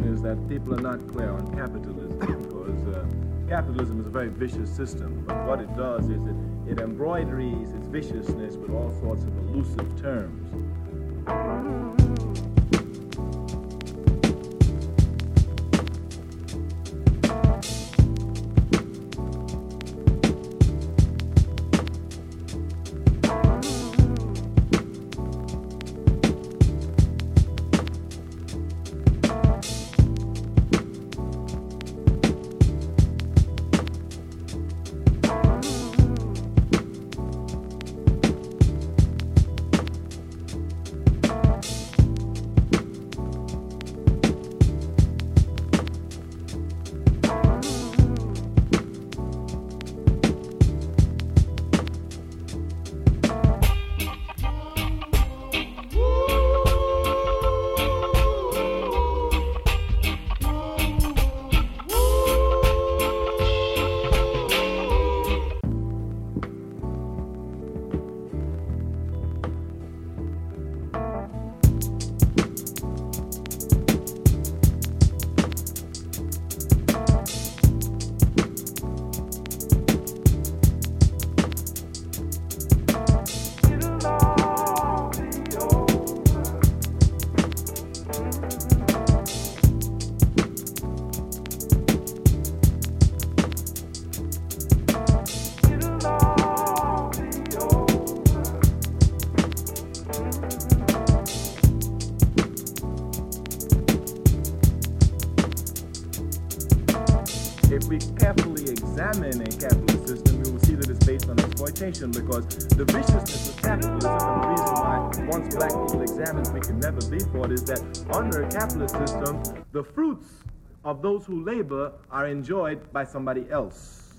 is that people are not clear on capitalism because uh, capitalism is a very vicious system. But what it does is it, it embroideries its viciousness with all sorts of elusive terms. If we carefully examine a capitalist system, we will see that it's based on exploitation because the viciousness of capitalism and the reason why once black people examine we can never be for it is that under a capitalist system, the fruits of those who labor are enjoyed by somebody else.